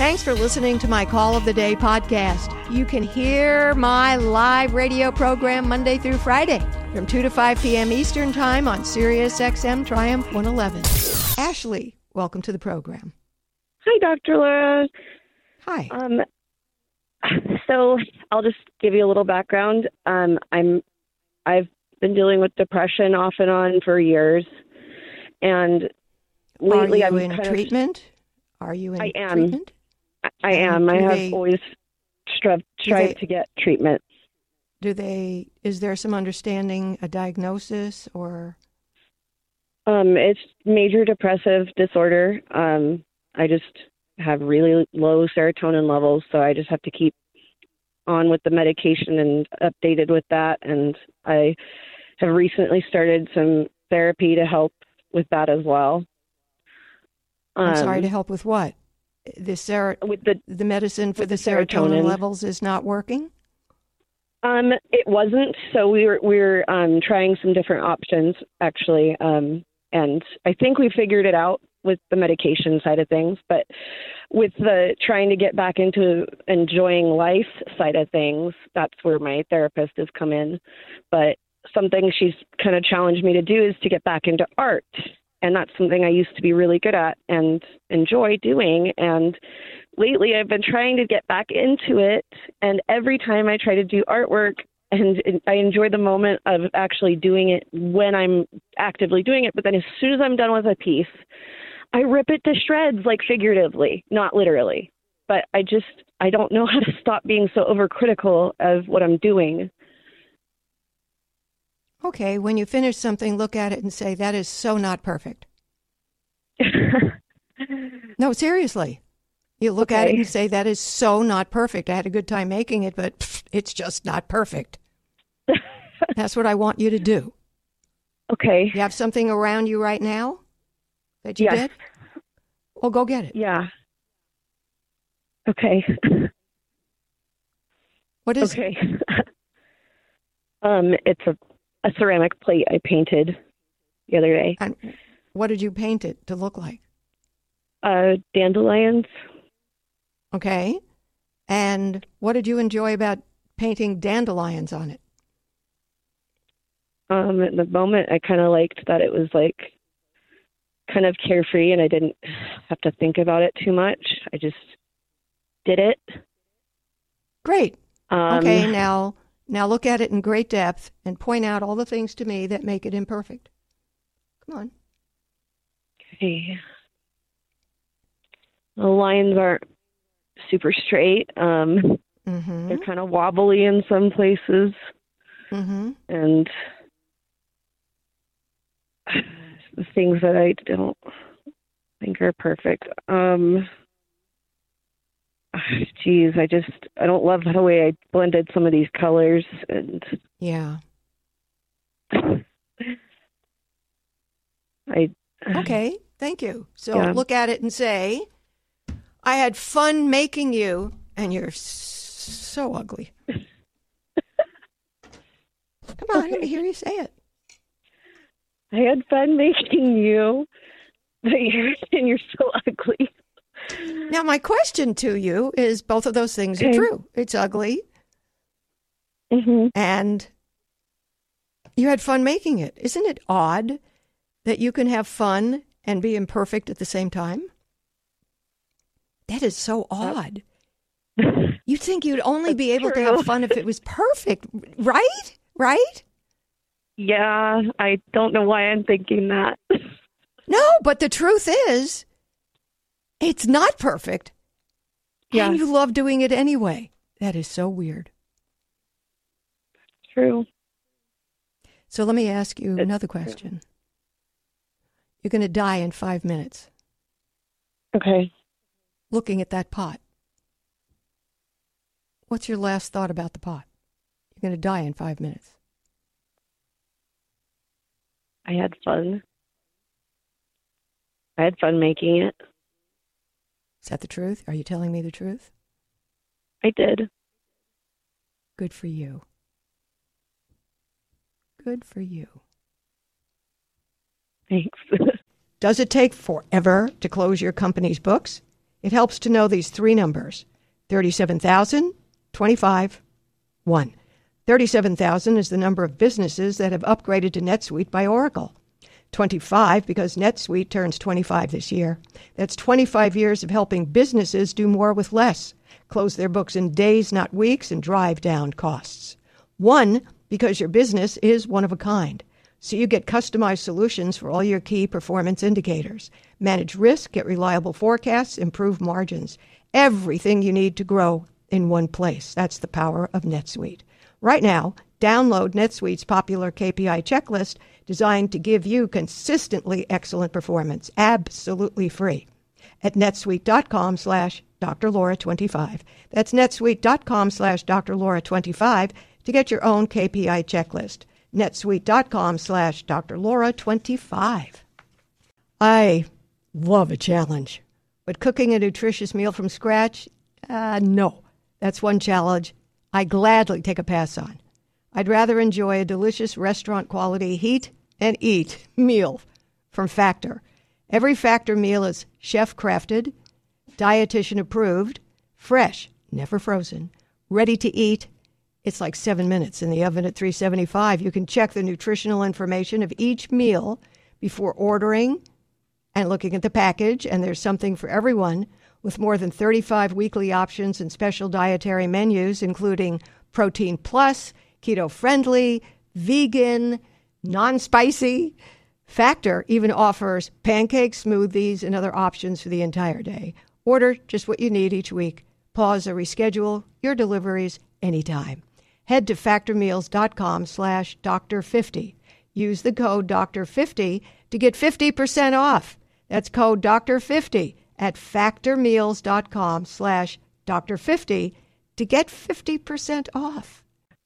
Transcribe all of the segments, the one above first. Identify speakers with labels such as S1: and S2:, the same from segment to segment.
S1: Thanks for listening to my Call of the Day podcast. You can hear my live radio program Monday through Friday from 2 to 5 p.m. Eastern Time on Sirius XM Triumph 111. Ashley, welcome to the program.
S2: Hi, Dr. Laura.
S1: Hi.
S2: Um, so I'll just give you a little background. Um, I'm, I've been dealing with depression off and on for years, and lately
S1: Are you
S2: I've
S1: in
S2: kind of-
S1: treatment? Are you in
S2: I am.
S1: treatment?
S2: I- I am. I
S1: do
S2: have
S1: they-
S2: always strived,
S1: they-
S2: to get treatment.
S1: Do they? Is there some understanding, a diagnosis, or
S2: Um, it's major depressive disorder. Um, I just have really low serotonin levels, so I just have to keep on with the medication and updated with that. And I have recently started some therapy to help with that as well.
S1: I'm sorry
S2: Um,
S1: to help with what? The ser-
S2: with the
S1: the medicine for the
S2: the
S1: serotonin
S2: serotonin.
S1: levels is not working.
S2: Um, it wasn't. So we were we were um, trying some different options actually, um, and I think we figured it out with the medication side of things. But with the trying to get back into enjoying life side of things, that's where my therapist has come in. But something she's kind of challenged me to do is to get back into art, and that's something I used to be really good at and enjoy doing. And lately I've been trying to get back into it, and every time I try to do artwork, and I enjoy the moment of actually doing it when I'm actively doing it, but then as soon as I'm done with a piece, I rip it to shreds, like figuratively, not literally. But I just I don't know how to stop being so overcritical of what I'm doing.
S1: Okay, when you finish something, look at it and say that is so not perfect. No, seriously. You look at it and say that is so not perfect. I had a good time making it, but pff, it's just not perfect. That's what I want you to do.
S2: okay.
S1: You have something around you right now that you
S2: Yes.
S1: did? Well, go get it.
S2: Yeah. Okay.
S1: What is
S2: Okay. um, it's a a ceramic plate I painted the other day.
S1: and what did you paint it to look like?
S2: Uh, dandelions.
S1: Okay. And what did you enjoy about painting dandelions on it?
S2: Um, at the moment, I kind of liked that it was like kind of carefree, and I didn't have to think about it too much. I just did it.
S1: Great.
S2: Um,
S1: Okay, now now look at it in great depth and point out all the things to me that make it imperfect. Come on.
S2: Okay. The lines aren't super straight. Um,
S1: Mhm.
S2: they're kind of wobbly in some places,
S1: Mhm.
S2: and the things that I don't think are perfect. Um, geez, I just I don't love the way I blended some of these colors, and
S1: Yeah.
S2: I
S1: Okay. Thank you. So
S2: Yeah.
S1: look at it and say, I had fun making you and you're s- so ugly. Come on, let me hear you say it.
S2: I had fun making you, but you're and you're so ugly.
S1: Now, my question to you is both of those things are true. It's ugly
S2: hmm
S1: and you had fun making it. Isn't it odd that you can have fun and be imperfect at the same time? That is so odd. You'd think you'd only be able to have fun if it was perfect, right? Right?
S2: Yeah, I don't know why I'm thinking that.
S1: No, but the truth is, it's not perfect.
S2: Yeah.
S1: And you love doing it anyway. That is so weird.
S2: True.
S1: So let me ask you
S2: It's
S1: another
S2: true.
S1: question. You're going to die in five minutes.
S2: Okay.
S1: looking at that pot. What's your last thought about the pot? You're going to die in five minutes.
S2: I had fun. I had fun making it.
S1: Is that the truth? Are you telling me the truth?
S2: I did.
S1: Good for you. Good for you.
S2: Thanks.
S1: Does it take forever to close your company's books? It helps to know these three numbers 37,000, 25, 1. 37,000 is the number of businesses that have upgraded to NetSuite by Oracle. 25 because NetSuite turns 25 this year. That's 25 years of helping businesses do more with less, close their books in days, not weeks, and drive down costs. 1 because your business is one of a kind. So you get customized solutions for all your key performance indicators. Manage risk, get reliable forecasts, improve margins. Everything you need to grow in one place. That's the power of NetSuite. Right now, download NetSuite's popular KPI checklist designed to give you consistently excellent performance, absolutely free. At netsuite.com slash Dr. Laura 25. That's netsuite.com slash Dr. Laura 25 to get your own KPI checklist. netsuite.com slash Dr. Laura 25. I love a challenge, but cooking a nutritious meal from scratch, uh, no. That's one challenge I gladly take a pass on. I'd rather enjoy a delicious restaurant quality heat and eat meal from Factor. Every Factor meal is chef crafted, dietitian approved, fresh, never frozen, ready to eat. It's like seven minutes in the oven at 375. You can check the nutritional information of each meal before ordering and looking at the package, and there's something for everyone with more than 35 weekly options and special dietary menus, including protein plus, keto friendly, vegan, non spicy. Factor even offers pancakes, smoothies, and other options for the entire day. Order just what you need each week. Pause or reschedule your deliveries anytime. Head to factormeals.com slash doctor50. Use the code doctor50 to get 50% off. That's code doctor50 at factormeals.com slash doctor50 to get 50% off.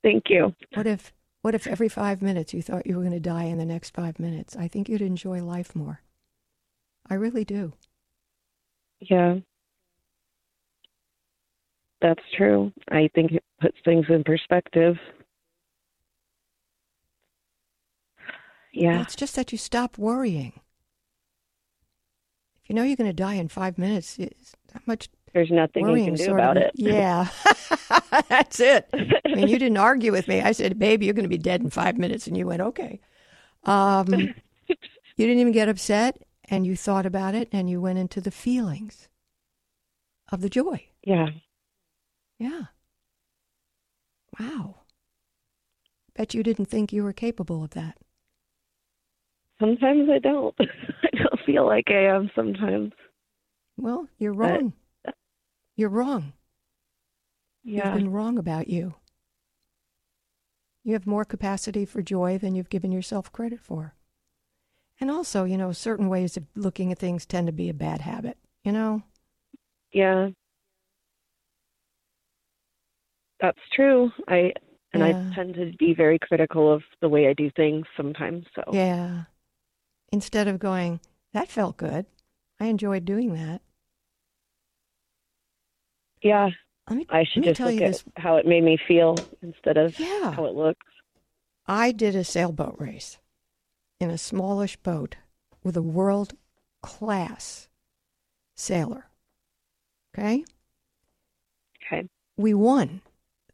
S2: Thank you.
S1: What if what if every five minutes you thought you were going to die in the next five minutes? I think you'd enjoy life more. I really do.
S2: Yeah. That's true. I think it puts things in perspective. Yeah.
S1: It's just that you stop worrying. If you know you're going to die in five minutes, it's not much
S2: There's nothing you can do about
S1: of,
S2: it.
S1: Yeah, that's it. I mean, you didn't argue with me. I said, "Baby, you're going to be dead in five minutes," and you went, "Okay." Um, you didn't even get upset, and you thought about it, and you went into the feelings of the joy.
S2: Yeah.
S1: Yeah. Wow. Bet you didn't think you were capable of that.
S2: Sometimes I don't. I don't feel like I am sometimes.
S1: Well, you're wrong. You're wrong.
S2: Yeah.
S1: You've been wrong about you. You have more capacity for joy than you've given yourself credit for. And also, you know, certain ways of looking at things tend to be a bad habit, you know?
S2: Yeah. That's true. I and
S1: Yeah.
S2: I tend to be very critical of the way I do things sometimes. So
S1: Yeah. Instead of going, that felt good. I enjoyed doing that.
S2: Yeah,
S1: Let me,
S2: I should
S1: let me
S2: just
S1: tell
S2: look
S1: you
S2: at
S1: this.
S2: how it made me feel instead of
S1: Yeah.
S2: how it looks.
S1: I did a sailboat race in a smallish boat with a world class sailor. Okay?
S2: Okay.
S1: We won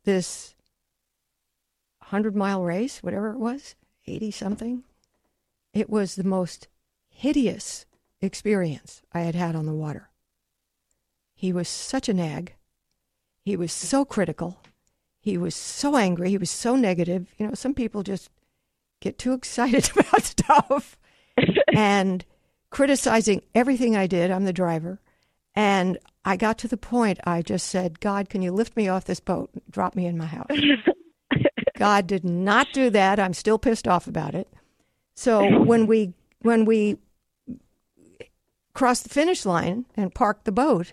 S1: this 100 mile race, whatever it was, 80 something. It was the most hideous experience I had had on the water. He was such a nag. He was so critical. He was so angry. He was so negative. You know, some people just get too excited about stuff and criticizing everything I did. I'm the driver. And I got to the point I just said, God, can you lift me off this boat? and Drop me in my house. God did not do that. I'm still pissed off about it. So when we when we crossed the finish line and parked the boat,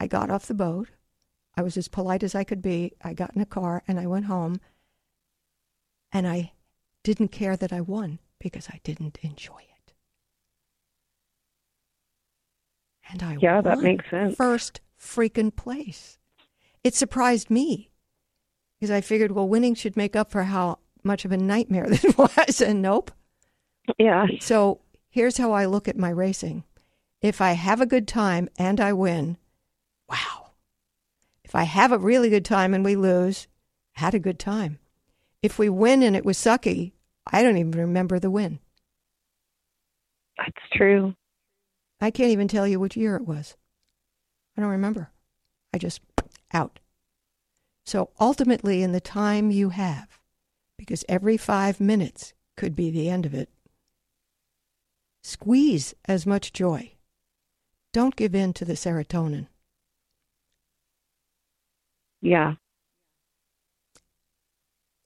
S1: I got off the boat. I was as polite as I could be. I got in a car and I went home. And I didn't care that I won because I didn't enjoy it. And I
S2: Yeah, that makes sense.
S1: First freaking place. It surprised me because I figured, well, winning should make up for how much of a nightmare this was. And nope.
S2: Yeah.
S1: So here's how I look at my racing. If I have a good time and I win, wow. If I have a really good time and we lose, had a good time. If we win and it was sucky, I don't even remember the win.
S2: That's true.
S1: I can't even tell you which year it was. I don't remember. I just out. So ultimately, in the time you have, because every five minutes could be the end of it, squeeze as much joy. Don't give in to the serotonin.
S2: Yeah.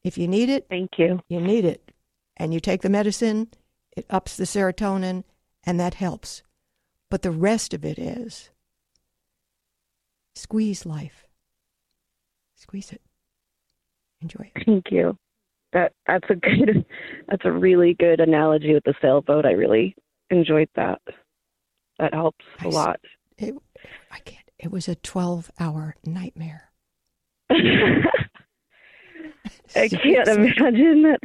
S1: If you need it,
S2: Thank you.
S1: you need it. And you take the medicine, it ups the serotonin, and that helps. But the rest of it is squeeze life. Squeeze it. Enjoy it.
S2: Thank you. That that's a good that's a really good analogy with the sailboat. I really enjoyed that. That helps
S1: I
S2: a
S1: s-
S2: lot.
S1: It, I can't. It was a 12 hour nightmare.
S2: I can't imagine that.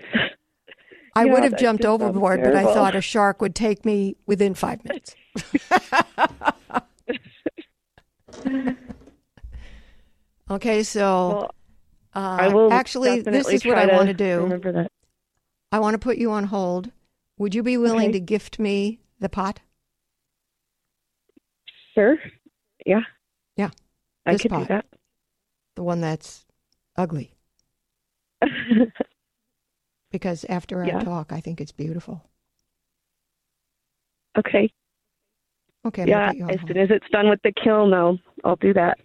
S1: I would have jumped overboard, but I thought a shark would take me within five minutes. okay, so uh,
S2: I will
S1: actually, this is what I want to do.
S2: Remember that.
S1: I want to put you on hold. Would you be willing
S2: Okay.
S1: to gift me the pot?
S2: Sure. Yeah.
S1: Yeah,
S2: I could
S1: pot.
S2: do that.
S1: The one that's ugly. Because after I
S2: Yeah.
S1: talk, I think it's beautiful.
S2: okay.
S1: Okay,
S2: Yeah. As soon as it's done with the kiln, though, I'll do that.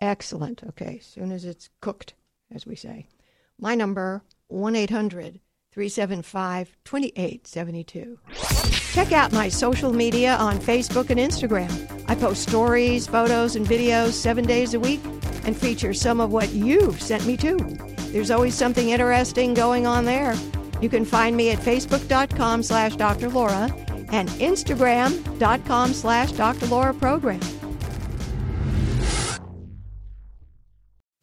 S1: Excellent. Okay, as soon as it's cooked, as we say. My number, 1-800-375-2872. Check out my social media on Facebook and Instagram. I post stories, photos, and videos seven days a week and feature some of what you've sent me too. There's always something interesting going on there. You can find me at facebook.com slash Dr. Laura and instagram.com slash Dr. Laura Program.